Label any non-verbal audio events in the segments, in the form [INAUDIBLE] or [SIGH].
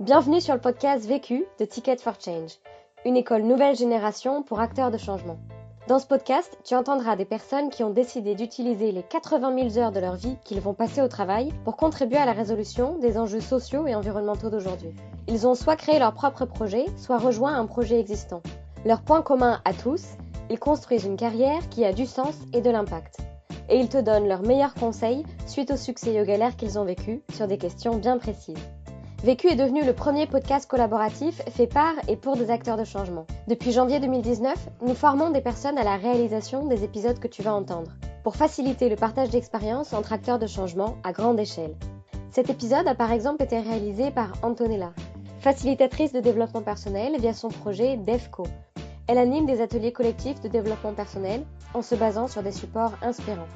Bienvenue sur le podcast Vécu de Ticket for Change, une école nouvelle génération pour acteurs de changement. Dans ce podcast, tu entendras des personnes qui ont décidé d'utiliser les 80 000 heures de leur vie qu'ils vont passer au travail pour contribuer à la résolution des enjeux sociaux et environnementaux d'aujourd'hui. Ils ont soit créé leur propre projet, soit rejoint un projet existant. Leur point commun à tous, ils construisent une carrière qui a du sens et de l'impact. Et ils te donnent leurs meilleurs conseils suite au succès et aux galères qu'ils ont vécues sur des questions bien précises. Vécu est devenu le premier podcast collaboratif fait par et pour des acteurs de changement. Depuis janvier 2019, nous formons des personnes à la réalisation des épisodes que tu vas entendre, pour faciliter le partage d'expériences entre acteurs de changement à grande échelle. Cet épisode a par exemple été réalisé par Antonella, facilitatrice de développement personnel via son projet DEVCO. Elle anime des ateliers collectifs de développement personnel en se basant sur des supports inspirants.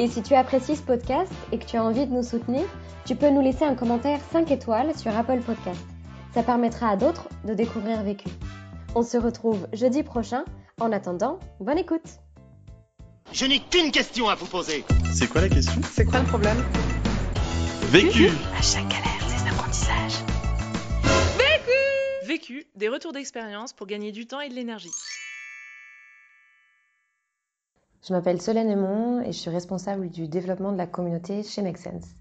Et si tu apprécies ce podcast et que tu as envie de nous soutenir, tu peux nous laisser un commentaire 5 étoiles sur Apple Podcast. Ça permettra à d'autres de découvrir Vécu. On se retrouve jeudi prochain. En attendant, bonne écoute. Je n'ai qu'une question à vous poser. C'est quoi la question? C'est quoi le problème? Vécu À chaque galère, des apprentissages. Vécu, des retours d'expérience pour gagner du temps et de l'énergie. Je m'appelle Solène Aymon et je suis responsable du développement de la communauté chez Make Sense.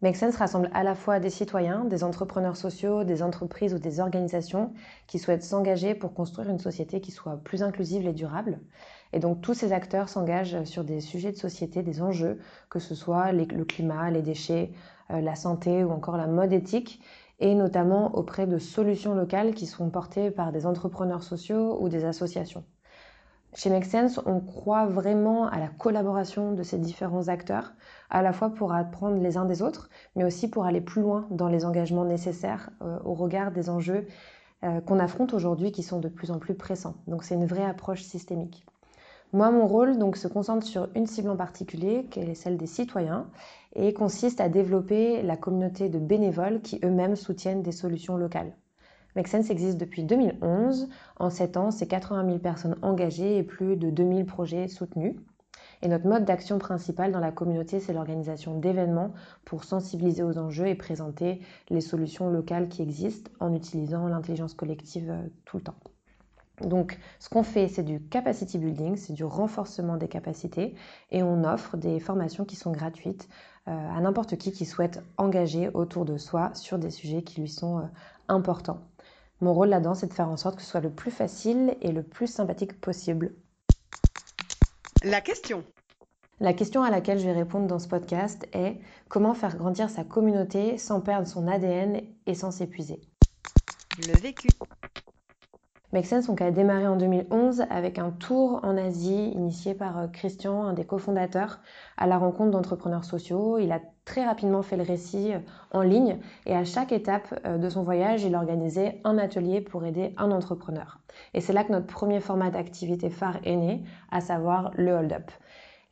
Make Sense rassemble à la fois des citoyens, des entrepreneurs sociaux, des entreprises ou des organisations qui souhaitent s'engager pour construire une société qui soit plus inclusive et durable. Et donc tous ces acteurs s'engagent sur des sujets de société, des enjeux, que ce soit le climat, les déchets, euh, la santé ou encore la mode éthique, et notamment auprès de solutions locales qui sont portées par des entrepreneurs sociaux ou des associations. Chez Make on croit vraiment à la collaboration de ces différents acteurs, à la fois pour apprendre les uns des autres, mais aussi pour aller plus loin dans les engagements nécessaires euh, au regard des enjeux euh, qu'on affronte aujourd'hui qui sont de plus en plus pressants. Donc c'est une vraie approche systémique. Moi, mon rôle se concentre sur une cible en particulier, qui est celle des citoyens, et consiste à développer la communauté de bénévoles qui eux-mêmes soutiennent des solutions locales. Make Sense existe depuis 2011. En 7 ans, c'est 80 000 personnes engagées et plus de 2000 projets soutenus. Et notre mode d'action principal dans la communauté, c'est l'organisation d'événements pour sensibiliser aux enjeux et présenter les solutions locales qui existent en utilisant l'intelligence collective euh, tout le temps. Donc, ce qu'on fait, c'est du capacity building, c'est du renforcement des capacités et on offre des formations qui sont gratuites euh, à n'importe qui qui souhaite engager autour de soi sur des sujets qui lui sont euh, importants. Mon rôle là-dedans, c'est de faire en sorte que ce soit le plus facile et le plus sympathique possible. La question. La question à laquelle je vais répondre dans ce podcast est comment faire grandir sa communauté sans perdre son ADN et sans s'épuiser? Le vécu. Sense donc, a démarré en 2011 avec un tour en Asie initié par euh, Christian, un des cofondateurs, à la rencontre d'entrepreneurs sociaux. Il a très rapidement fait le récit euh, en ligne et à chaque étape euh, de son voyage, il organisait un atelier pour aider un entrepreneur. Et c'est là que notre premier format d'activité phare est né, à savoir le Hold Up.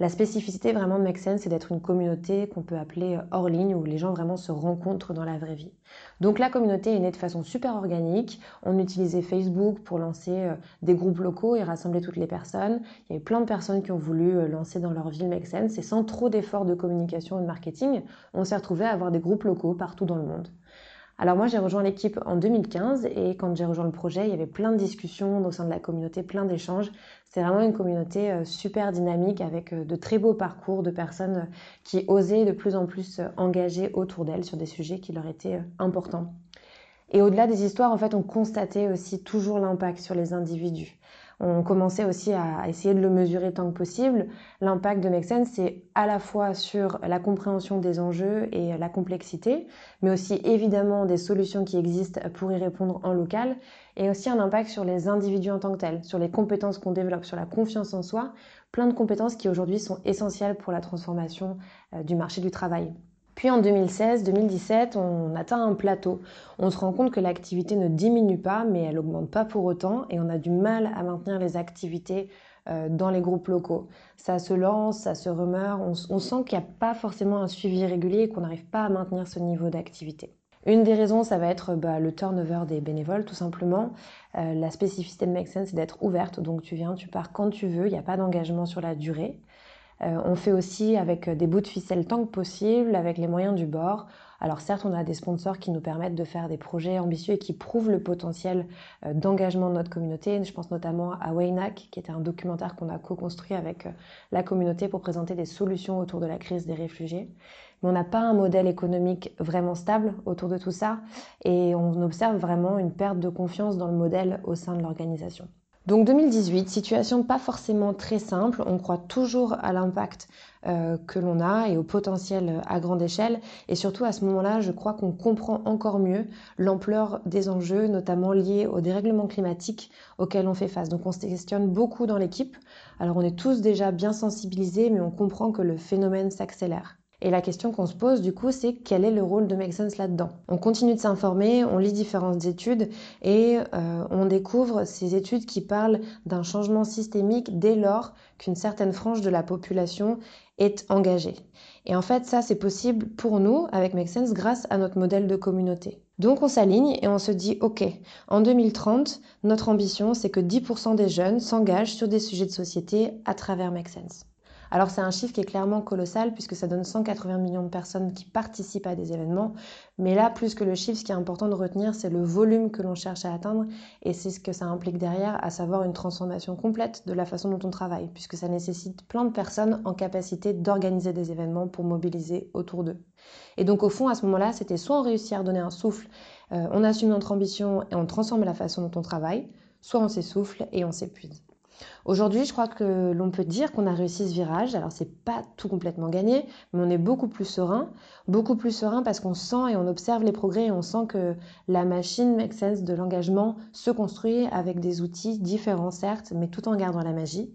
La spécificité vraiment de Make Sense, c'est d'être une communauté qu'on peut appeler hors ligne, où les gens vraiment se rencontrent dans la vraie vie. Donc la communauté est née de façon super organique. On utilisait Facebook pour lancer euh, des groupes locaux et rassembler toutes les personnes. Il y avait plein de personnes qui ont voulu euh, lancer dans leur ville Make Sense et sans trop d'efforts de communication et de marketing, on s'est retrouvé à avoir des groupes locaux partout dans le monde. Alors moi j'ai rejoint l'équipe en 2015 et quand j'ai rejoint le projet, il y avait plein de discussions au sein de la communauté, plein d'échanges. C'est vraiment une communauté euh, super dynamique avec euh, de très beaux parcours de personnes euh, qui osaient de plus en plus engager autour d'elles sur des sujets qui leur étaient importants. Et au-delà des histoires, en fait, on constatait aussi toujours l'impact sur les individus. On commençait aussi à essayer de le mesurer tant que possible. L'impact de Make Sense, c'est à la fois sur la compréhension des enjeux et la complexité, mais aussi évidemment des solutions qui existent pour y répondre en local, et aussi un impact sur les individus en tant que tels, sur les compétences qu'on développe, sur la confiance en soi, plein de compétences qui aujourd'hui sont essentielles pour la transformation euh, du marché du travail. Puis en 2016-2017, on atteint un plateau. On se rend compte que l'activité ne diminue pas, mais elle augmente pas pour autant, et on a du mal à maintenir les activités euh, dans les groupes locaux. Ça se lance, ça se remeurt, on, on sent qu'il n'y a pas forcément un suivi régulier et qu'on n'arrive pas à maintenir ce niveau d'activité. Une des raisons, ça va être bah, le turnover des bénévoles, tout simplement. Euh, la spécificité de Make Sense, c'est d'être ouverte. Donc tu viens, tu pars quand tu veux, il n'y a pas d'engagement sur la durée. Euh, on fait aussi avec des bouts de ficelle tant que possible, avec les moyens du bord. Alors certes, on a des sponsors qui nous permettent de faire des projets ambitieux et qui prouvent le potentiel euh, d'engagement de notre communauté. Je pense notamment à Waynac, qui était un documentaire qu'on a co-construit avec euh, la communauté pour présenter des solutions autour de la crise des réfugiés. Mais on n'a pas un modèle économique vraiment stable autour de tout ça et on observe vraiment une perte de confiance dans le modèle au sein de l'organisation. Donc 2018, situation pas forcément très simple, on croit toujours à l'impact euh, que l'on a et au potentiel à grande échelle. Et surtout à ce moment-là, je crois qu'on comprend encore mieux l'ampleur des enjeux, notamment liés au dérèglement climatique auquel on fait face. Donc on se questionne beaucoup dans l'équipe. Alors on est tous déjà bien sensibilisés, mais on comprend que le phénomène s'accélère. Et la question qu'on se pose du coup, c'est quel est le rôle de Make Sense là-dedans? On continue de s'informer, on lit différentes études et euh, on découvre ces études qui parlent d'un changement systémique dès lors qu'une certaine frange de la population est engagée. Et en fait, ça, c'est possible pour nous avec Make Sense grâce à notre modèle de communauté. Donc on s'aligne et on se dit, OK, en 2030, notre ambition, c'est que 10% des jeunes s'engagent sur des sujets de société à travers Make Sense. Alors c'est un chiffre qui est clairement colossal puisque ça donne 180 millions de personnes qui participent à des événements. Mais là, plus que le chiffre, ce qui est important de retenir, c'est le volume que l'on cherche à atteindre et c'est ce que ça implique derrière, à savoir une transformation complète de la façon dont on travaille puisque ça nécessite plein de personnes en capacité d'organiser des événements pour mobiliser autour d'eux. Et donc au fond, à ce moment-là, c'était soit on réussit à redonner un souffle, euh, on assume notre ambition et on transforme la façon dont on travaille, soit on s'essouffle et on s'épuise. Aujourd'hui, je crois que l'on peut dire qu'on a réussi ce virage. Alors, c'est pas tout complètement gagné, mais on est beaucoup plus serein. Beaucoup plus serein parce qu'on sent et on observe les progrès et on sent que la machine Make Sense de l'engagement se construit avec des outils différents, certes, mais tout en gardant la magie.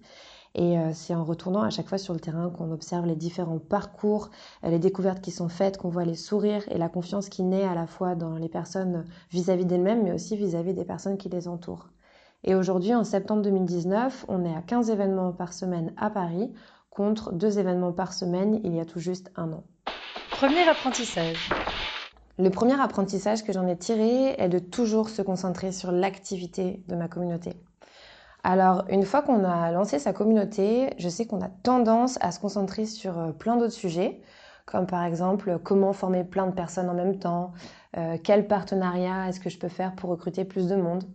Et euh, c'est en retournant à chaque fois sur le terrain qu'on observe les différents parcours, euh, les découvertes qui sont faites, qu'on voit les sourires et la confiance qui naît à la fois dans les personnes vis-à-vis d'elles-mêmes, mais aussi vis à -vis des personnes qui les entourent. Et aujourd'hui, en septembre 2019, on est à 15 événements par semaine à Paris, contre deux événements par semaine il y a tout juste un an. Premier apprentissage. Le premier apprentissage que j'en ai tiré est de toujours se concentrer sur l'activité de ma communauté. Alors, une fois qu'on a lancé sa communauté, je sais qu'on a tendance à se concentrer sur euh, plein d'autres sujets, comme par exemple comment former plein de personnes en même temps, euh, quel partenariat est-ce que je peux faire pour recruter plus de monde.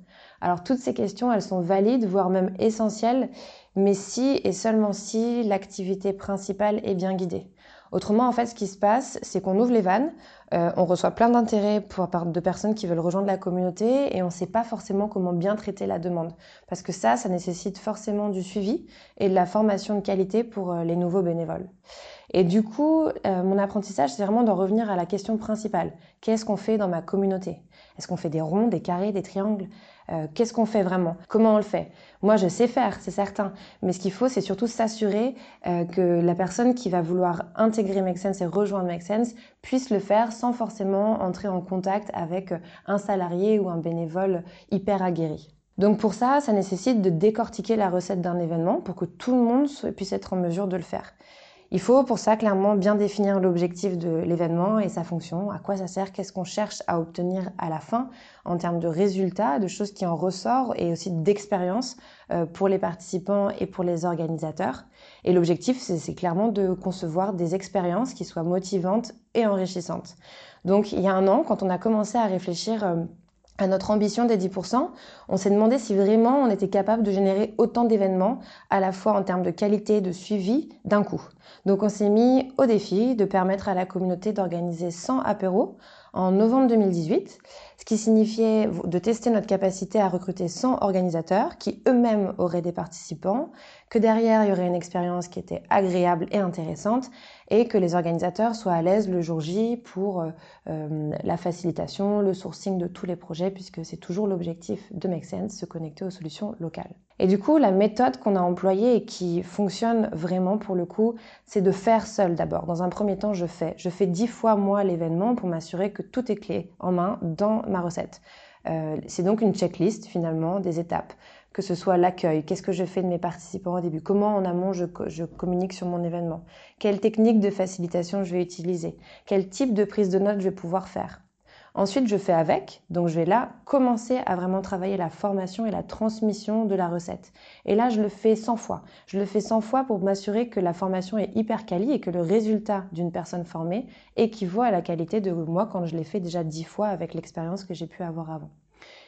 Alors toutes ces questions, elles sont valides, voire même essentielles, mais si et seulement si l'activité principale est bien guidée. Autrement, en fait, ce qui se passe, c'est qu'on ouvre les vannes, euh, on reçoit plein d'intérêts de personnes qui veulent rejoindre la communauté et on ne sait pas forcément comment bien traiter la demande. Parce que ça, ça nécessite forcément du suivi et de la formation de qualité pour euh, les nouveaux bénévoles. Et du coup, euh, mon apprentissage, c'est vraiment d'en revenir à la question principale. Qu'est-ce qu'on fait dans ma communauté? Est-ce qu'on fait des ronds, des carrés, des triangles euh, qu'est-ce qu'on fait vraiment? Comment on le fait? Moi, je sais faire, c'est certain. Mais ce qu'il faut, c'est surtout s'assurer euh, que la personne qui va vouloir intégrer Make Sense et rejoindre Make Sense puisse le faire sans forcément entrer en contact avec un salarié ou un bénévole hyper aguerri. Donc pour ça, ça nécessite de décortiquer la recette d'un événement pour que tout le monde puisse être en mesure de le faire. Il faut pour ça clairement bien définir l'objectif de l'événement et sa fonction, à quoi ça sert, qu'est-ce qu'on cherche à obtenir à la fin en termes de résultats, de choses qui en ressortent et aussi d'expérience euh, pour les participants et pour les organisateurs. Et l'objectif, c'est clairement de concevoir des expériences qui soient motivantes et enrichissantes. Donc il y a un an, quand on a commencé à réfléchir euh, à notre ambition des 10%, on s'est demandé si vraiment on était capable de générer autant d'événements, à la fois en termes de qualité et de suivi, d'un coup. Donc on s'est mis au défi de permettre à la communauté d'organiser 100 apéros en novembre 2018, ce qui signifiait de tester notre capacité à recruter 100 organisateurs qui eux-mêmes auraient des participants, que derrière il y aurait une expérience qui était agréable et intéressante et que les organisateurs soient à l'aise le jour J pour euh, euh, la facilitation, le sourcing de tous les projets puisque c'est toujours l'objectif de Make Sense, se connecter aux solutions locales. Et du coup, la méthode qu'on a employée et qui fonctionne vraiment pour le coup, c'est de faire seul d'abord. Dans un premier temps, je fais. Je fais dix fois moi l'événement pour m'assurer que tout est clé en main dans ma recette. Euh, c'est donc une checklist finalement des étapes, que ce soit l'accueil, qu'est-ce que je fais de mes participants au début, comment en amont je, je, communique sur mon événement, quelle technique de facilitation je vais utiliser, quel type de prise de notes je vais pouvoir faire. Ensuite, je fais avec. Donc, je vais là commencer à vraiment travailler la formation et la transmission de la recette. Et là, je le fais 100 fois. Je le fais 100 fois pour m'assurer que la formation est hyper quali et que le résultat d'une personne formée équivaut à la qualité de moi quand je l'ai fait déjà 10 fois avec l'expérience que j'ai pu avoir avant.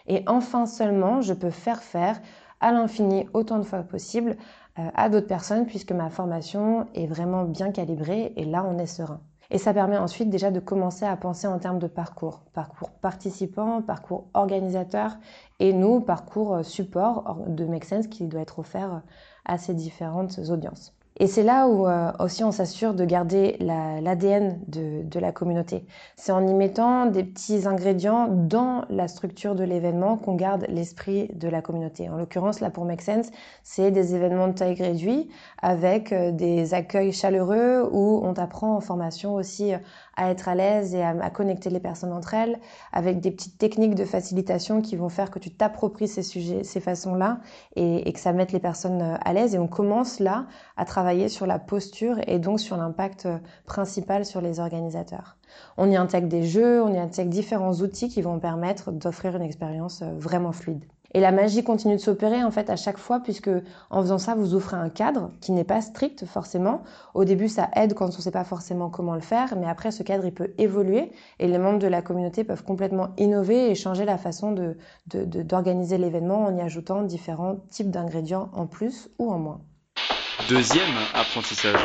Et enfin seulement, je peux faire faire à l'infini autant de fois possible euh, à d'autres personnes puisque ma formation est vraiment bien calibrée et là, on est serein. Et ça permet ensuite déjà de commencer à penser en termes de parcours. Parcours participant, parcours organisateur et nous, parcours support de Make Sense qui doit être offert à ces différentes audiences. Et c'est là où euh, aussi on s'assure de garder l'ADN de, de, la communauté. C'est en y mettant des petits ingrédients dans la structure de l'événement qu'on garde l'esprit de la communauté. En l'occurrence, là pour Make Sense, c'est des événements de taille réduite avec euh, des accueils chaleureux où on t'apprend en formation aussi à être à l'aise et à, connecter les personnes entre elles, avec des petites techniques de facilitation qui vont faire que tu t'appropries ces sujets, ces façons-là, et, et, que ça mette les personnes euh, à l'aise. Et on commence là à travailler sur la posture et donc sur l'impact euh, principal sur les organisateurs. On y intègre des jeux, on y intègre différents outils qui vont permettre d'offrir une expérience euh, vraiment fluide. Et la magie continue de s'opérer en fait à chaque fois puisque en faisant ça, vous offrez un cadre qui n'est pas strict forcément. Au début, ça aide quand on ne sait pas forcément comment le faire, mais après, ce cadre, il peut évoluer et les membres de la communauté peuvent complètement innover et changer la façon de, d'organiser l'événement en y ajoutant différents types d'ingrédients en plus ou en moins. Deuxième apprentissage.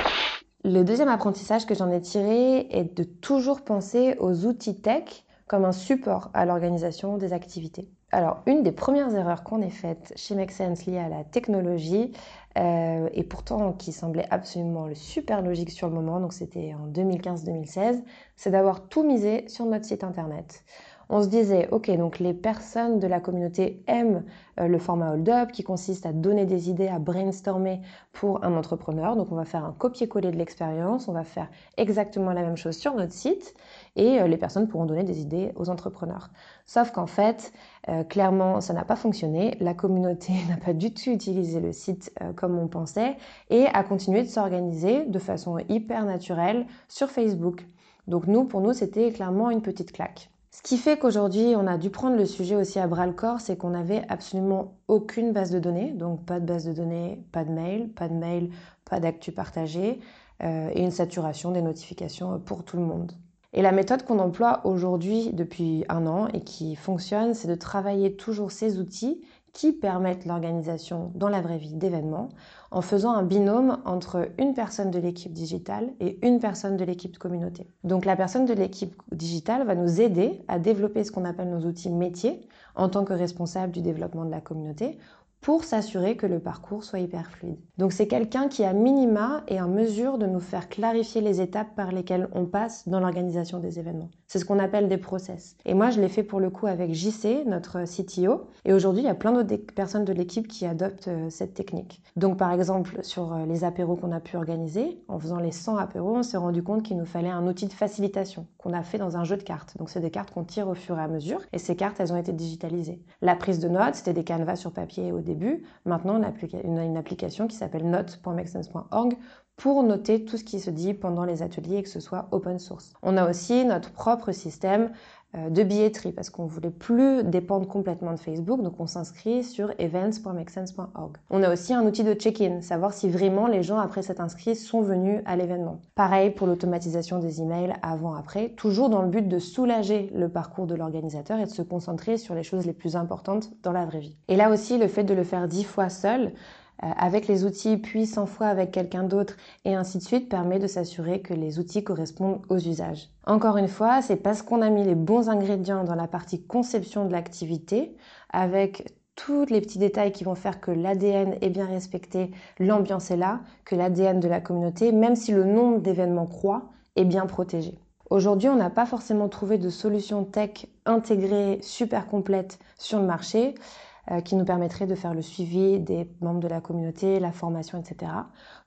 Le deuxième apprentissage que j'en ai tiré est de toujours penser aux outils tech comme un support à l'organisation des activités. Alors, une des premières erreurs qu'on ait faites chez Make Sense liées à la technologie, euh, et pourtant qui semblait absolument super logique sur le moment, donc c'était en 2015-2016, c'est d'avoir tout misé sur notre site internet on se disait, ok, donc les personnes de la communauté aiment euh, le format hold-up qui consiste à donner des idées, à brainstormer pour un entrepreneur. Donc on va faire un copier-coller de l'expérience, on va faire exactement la même chose sur notre site et euh, les personnes pourront donner des idées aux entrepreneurs. Sauf qu'en fait, euh, clairement, ça n'a pas fonctionné. La communauté [LAUGHS] n'a pas du tout utilisé le site comme on pensait et a continué de s'organiser de façon hyper naturelle sur Facebook. Donc nous, pour nous, c'était clairement une petite claque. Ce qui fait qu'aujourd'hui, on a dû prendre le sujet aussi à bras le corps, c'est qu'on n'avait absolument aucune base de données, donc pas de base de données, pas de mail, pas de mail, pas d'actu partagé, euh, et une saturation des notifications pour tout le monde. Et la méthode qu'on emploie aujourd'hui depuis un an et qui fonctionne, c'est de travailler toujours ces outils qui permettent l'organisation dans la vraie vie d'événements en faisant un binôme entre une personne de l'équipe digitale et une personne de l'équipe communauté. Donc la personne de l'équipe digitale va nous aider à développer ce qu'on appelle nos outils métiers en tant que responsable du développement de la communauté pour s'assurer que le parcours soit hyper fluide. Donc c'est quelqu'un qui à minima est en mesure de nous faire clarifier les étapes par lesquelles on passe dans l'organisation des événements. C'est ce qu'on appelle des process. Et moi je l'ai fait pour le coup avec JC, notre CTO, et aujourd'hui il y a plein d'autres personnes de l'équipe qui adoptent euh, cette technique. Donc par exemple sur euh, les apéros qu'on a pu organiser, en faisant les 100 apéros, on s'est rendu compte qu'il nous fallait un outil de facilitation qu'on a fait dans un jeu de cartes. Donc c'est des cartes qu'on tire au fur et à mesure, et ces cartes elles ont été digitalisées. La prise de notes, c'était des canevas sur papier au Maintenant, on a une application qui s'appelle notes.makesense.org pour noter tout ce qui se dit pendant les ateliers et que ce soit open source. On a aussi notre propre système de billetterie parce qu'on voulait plus dépendre complètement de Facebook, donc on s'inscrit sur events.makesense.org. On a aussi un outil de check-in, savoir si vraiment les gens après s'être inscrits sont venus à l'événement. Pareil pour l'automatisation des emails avant-après, toujours dans le but de soulager le parcours de l'organisateur et de se concentrer sur les choses les plus importantes dans la vraie vie. Et là aussi, le fait de le faire dix fois seul, euh, avec les outils, puis 100 fois avec quelqu'un d'autre, et ainsi de suite, permet de s'assurer que les outils correspondent aux usages. Encore une fois, c'est parce qu'on a mis les bons ingrédients dans la partie conception de l'activité, avec tous les petits détails qui vont faire que l'ADN est bien respecté, l'ambiance est là, que l'ADN de la communauté, même si le nombre d'événements croît, est bien protégé. Aujourd'hui, on n'a pas forcément trouvé de solution tech intégrée super complète sur le marché. Euh, qui nous permettrait de faire le suivi des membres de la communauté, la formation, etc.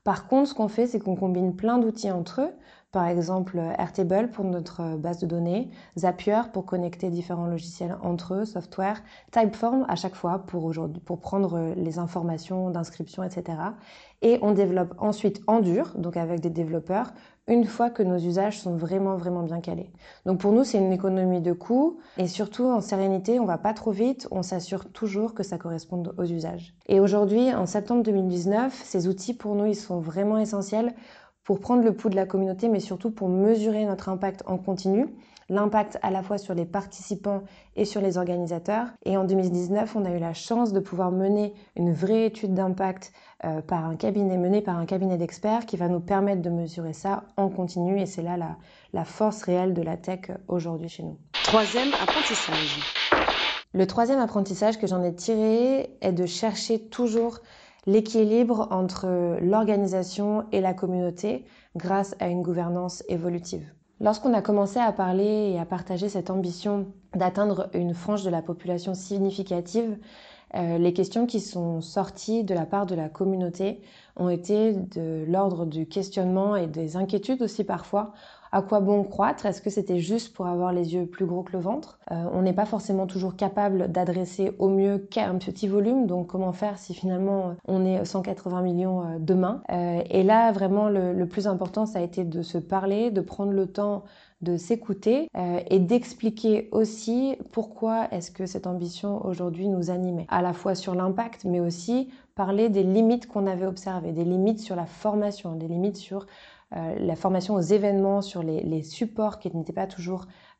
Par contre, ce qu'on fait, c'est qu'on combine plein d'outils entre eux par exemple Airtable pour notre base de données, Zapier pour connecter différents logiciels entre eux, software, Typeform à chaque fois pour, pour prendre les informations d'inscription, etc. Et on développe ensuite en dur, donc avec des développeurs, une fois que nos usages sont vraiment, vraiment bien calés. Donc pour nous, c'est une économie de coûts et surtout en sérénité, on va pas trop vite, on s'assure toujours que ça corresponde aux usages. Et aujourd'hui, en septembre 2019, ces outils pour nous, ils sont vraiment essentiels pour prendre le pouls de la communauté, mais surtout pour mesurer notre impact en continu l'impact à la fois sur les participants et sur les organisateurs. Et en 2019, on a eu la chance de pouvoir mener une vraie étude d'impact euh, par un cabinet, menée par un cabinet d'experts qui va nous permettre de mesurer ça en continu. Et c'est là la, la force réelle de la tech aujourd'hui chez nous. Troisième apprentissage. Le troisième apprentissage que j'en ai tiré est de chercher toujours l'équilibre entre l'organisation et la communauté grâce à une gouvernance évolutive. Lorsqu'on a commencé à parler et à partager cette ambition d'atteindre une frange de la population significative, euh, les questions qui sont sorties de la part de la communauté ont été de l'ordre du questionnement et des inquiétudes aussi parfois à quoi bon croître? Est-ce que c'était juste pour avoir les yeux plus gros que le ventre? Euh, On n'est pas forcément toujours capable d'adresser au mieux qu'un petit volume, donc comment faire si finalement euh, on est 180 millions euh, demain? Et là, vraiment, le, plus important, ça a été de se parler, de prendre le temps de s'écouter et d'expliquer aussi pourquoi est-ce que cette ambition aujourd'hui nous animait, à la fois sur l'impact, mais aussi parler des limites qu'on avait observées, des limites sur la formation, des limites sur la formation aux événements, sur les, supports qui n'étaient pas toujours euh,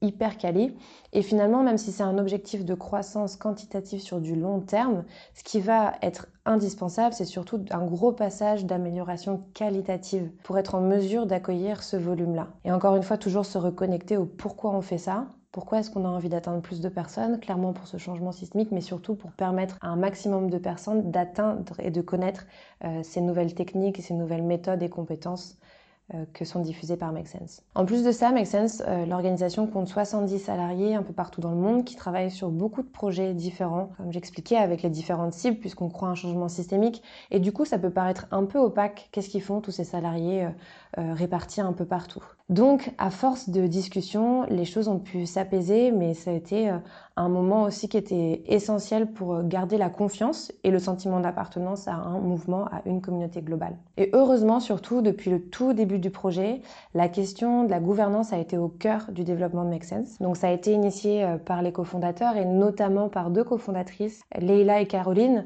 hyper calés. Et finalement, même si c'est un objectif de croissance quantitative sur du long terme, ce qui va être indispensable, c'est surtout un gros passage d'amélioration qualitative pour être en mesure d'accueillir ce volume-là. Et encore une fois, toujours se reconnecter au pourquoi on fait ça, pourquoi est-ce qu'on a envie d'atteindre plus de personnes? Clairement pour ce changement systémique, mais surtout pour permettre à un maximum de personnes d'atteindre et de connaître euh, ces nouvelles techniques, ces nouvelles méthodes et compétences euh, que sont diffusées par Make Sense. En plus de ça, Make Sense, euh, l'organisation compte 70 salariés un peu partout dans le monde qui travaillent sur beaucoup de projets différents, comme j'expliquais, avec les différentes cibles, puisqu'on croit à un changement systémique. Et du coup, ça peut paraître un peu opaque. Qu'est-ce qu'ils font tous ces salariés répartis un peu partout donc, à force de discussion, les choses ont pu s'apaiser, mais ça a été euh, un moment aussi qui était essentiel pour euh, garder la confiance et le sentiment d'appartenance à un mouvement, à une communauté globale. Et heureusement, surtout, depuis le tout début du projet, la question de la gouvernance a été au cœur du développement de Make Sense. Donc, ça a été initié euh, par les cofondateurs et notamment par deux cofondatrices, Leila et Caroline,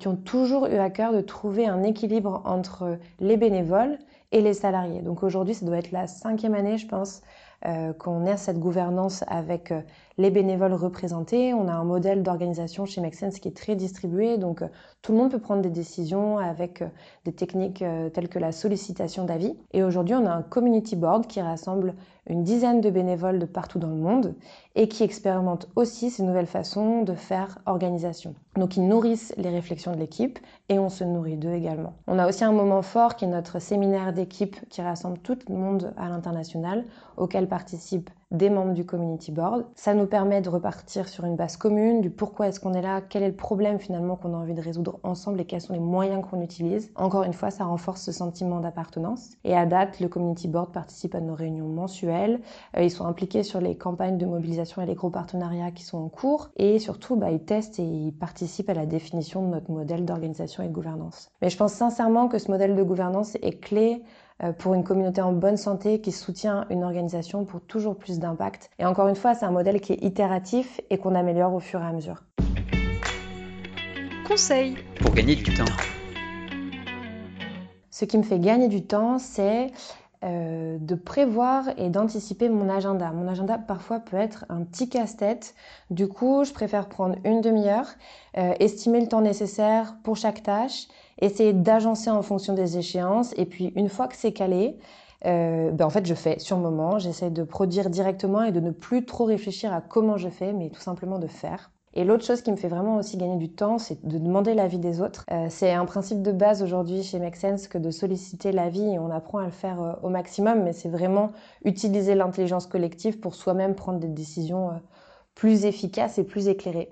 qui ont toujours eu à cœur de trouver un équilibre entre les bénévoles et les salariés. Donc aujourd'hui, ça doit être la cinquième année, je pense, euh, qu'on ait cette gouvernance avec euh, les bénévoles représentés. On a un modèle d'organisation chez Make qui est très distribué, donc euh, tout le monde peut prendre des décisions avec des techniques telles que la sollicitation d'avis. Et aujourd'hui, on a un community board qui rassemble une dizaine de bénévoles de partout dans le monde et qui expérimentent aussi ces nouvelles façons de faire organisation. Donc ils nourrissent les réflexions de l'équipe et on se nourrit d'eux également. On a aussi un moment fort qui est notre séminaire d'équipe qui rassemble tout le monde à l'international auquel participent des membres du community board. Ça nous permet de repartir sur une base commune du pourquoi est-ce qu'on est là, quel est le problème finalement qu'on a envie de résoudre ensemble et quels sont les moyens qu'on utilise. Encore une fois, ça renforce ce sentiment d'appartenance. Et à date, le community board participe à nos réunions mensuelles. Euh, ils sont impliqués sur les campagnes de mobilisation et les gros partenariats qui sont en cours. Et surtout, bah, ils testent et ils participent à la définition de notre modèle d'organisation et de gouvernance. Mais je pense sincèrement que ce modèle de gouvernance est clé euh, pour une communauté en bonne santé qui soutient une organisation pour toujours plus d'impact. Et encore une fois, c'est un modèle qui est itératif et qu'on améliore au fur et à mesure. Conseil pour gagner du temps. Ce qui me fait gagner du temps, c'est euh, de prévoir et d'anticiper mon agenda. Mon agenda parfois peut être un petit casse-tête. Du coup, je préfère prendre une demi-heure, euh, estimer le temps nécessaire pour chaque tâche, essayer d'agencer en fonction des échéances. Et puis, une fois que c'est calé, euh, ben en fait, je fais sur le moment. J'essaie de produire directement et de ne plus trop réfléchir à comment je fais, mais tout simplement de faire. Et l'autre chose qui me fait vraiment aussi gagner du temps, c'est de demander l'avis des autres. Euh, c'est un principe de base aujourd'hui chez Make Sense que de solliciter l'avis et on apprend à le faire euh, au maximum, mais c'est vraiment utiliser l'intelligence collective pour soi-même prendre des décisions euh, plus efficaces et plus éclairées.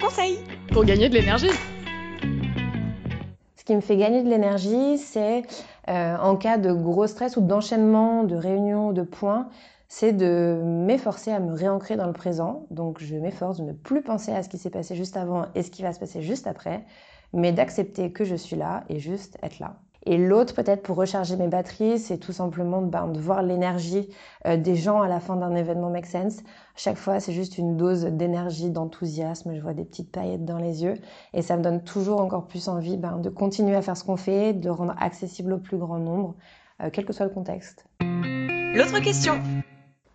Conseil pour gagner de l'énergie. Ce qui me fait gagner de l'énergie, c'est euh, en cas de gros stress ou d'enchaînement, de réunions, de points, c'est de m'efforcer à me réancrer dans le présent. Donc je m'efforce de ne plus penser à ce qui s'est passé juste avant et ce qui va se passer juste après, mais d'accepter que je suis là et juste être là. Et l'autre, peut-être pour recharger mes batteries, c'est tout simplement ben, de voir l'énergie euh, des gens à la fin d'un événement Make Sense. Chaque fois, c'est juste une dose d'énergie, d'enthousiasme. Je vois des petites paillettes dans les yeux. Et ça me donne toujours encore plus envie ben, de continuer à faire ce qu'on fait, de rendre accessible au plus grand nombre, euh, quel que soit le contexte. L'autre question.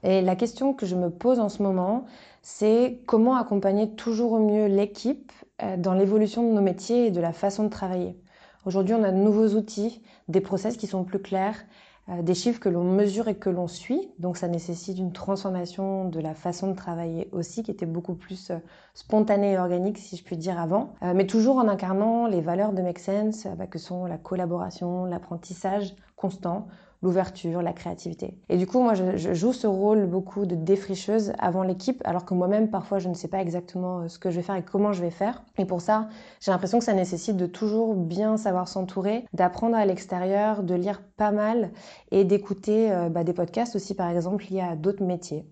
Et la question que je me pose en ce moment, c'est comment accompagner toujours au mieux l'équipe euh, dans l'évolution de nos métiers et de la façon de travailler. Aujourd'hui, on a de nouveaux outils, des process qui sont plus clairs, euh, des chiffres que l'on mesure et que l'on suit. Donc ça nécessite une transformation de la façon de travailler aussi, qui était beaucoup plus euh, spontanée et organique, si je puis dire, avant. Mais toujours en incarnant les valeurs de Make Sense, bah, que sont la collaboration, l'apprentissage constant, l'ouverture, la créativité. Et du coup, moi, je, joue ce rôle beaucoup de défricheuse avant l'équipe, alors que moi-même, parfois, je ne sais pas exactement euh, ce que je vais faire et comment je vais faire. Et pour ça, j'ai l'impression que ça nécessite de toujours bien savoir s'entourer, d'apprendre à l'extérieur, de lire pas mal et d'écouter euh, bah, des podcasts aussi, par exemple, liés à d'autres métiers.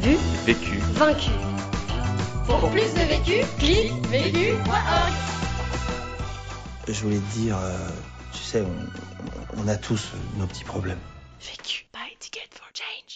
Vu, vécu, vaincu. Pour plus de vécu, clique vécu.org. Je voulais te dire... Euh, sais, on, on a tous nos petits problèmes. Vécu by Ticket for Jane.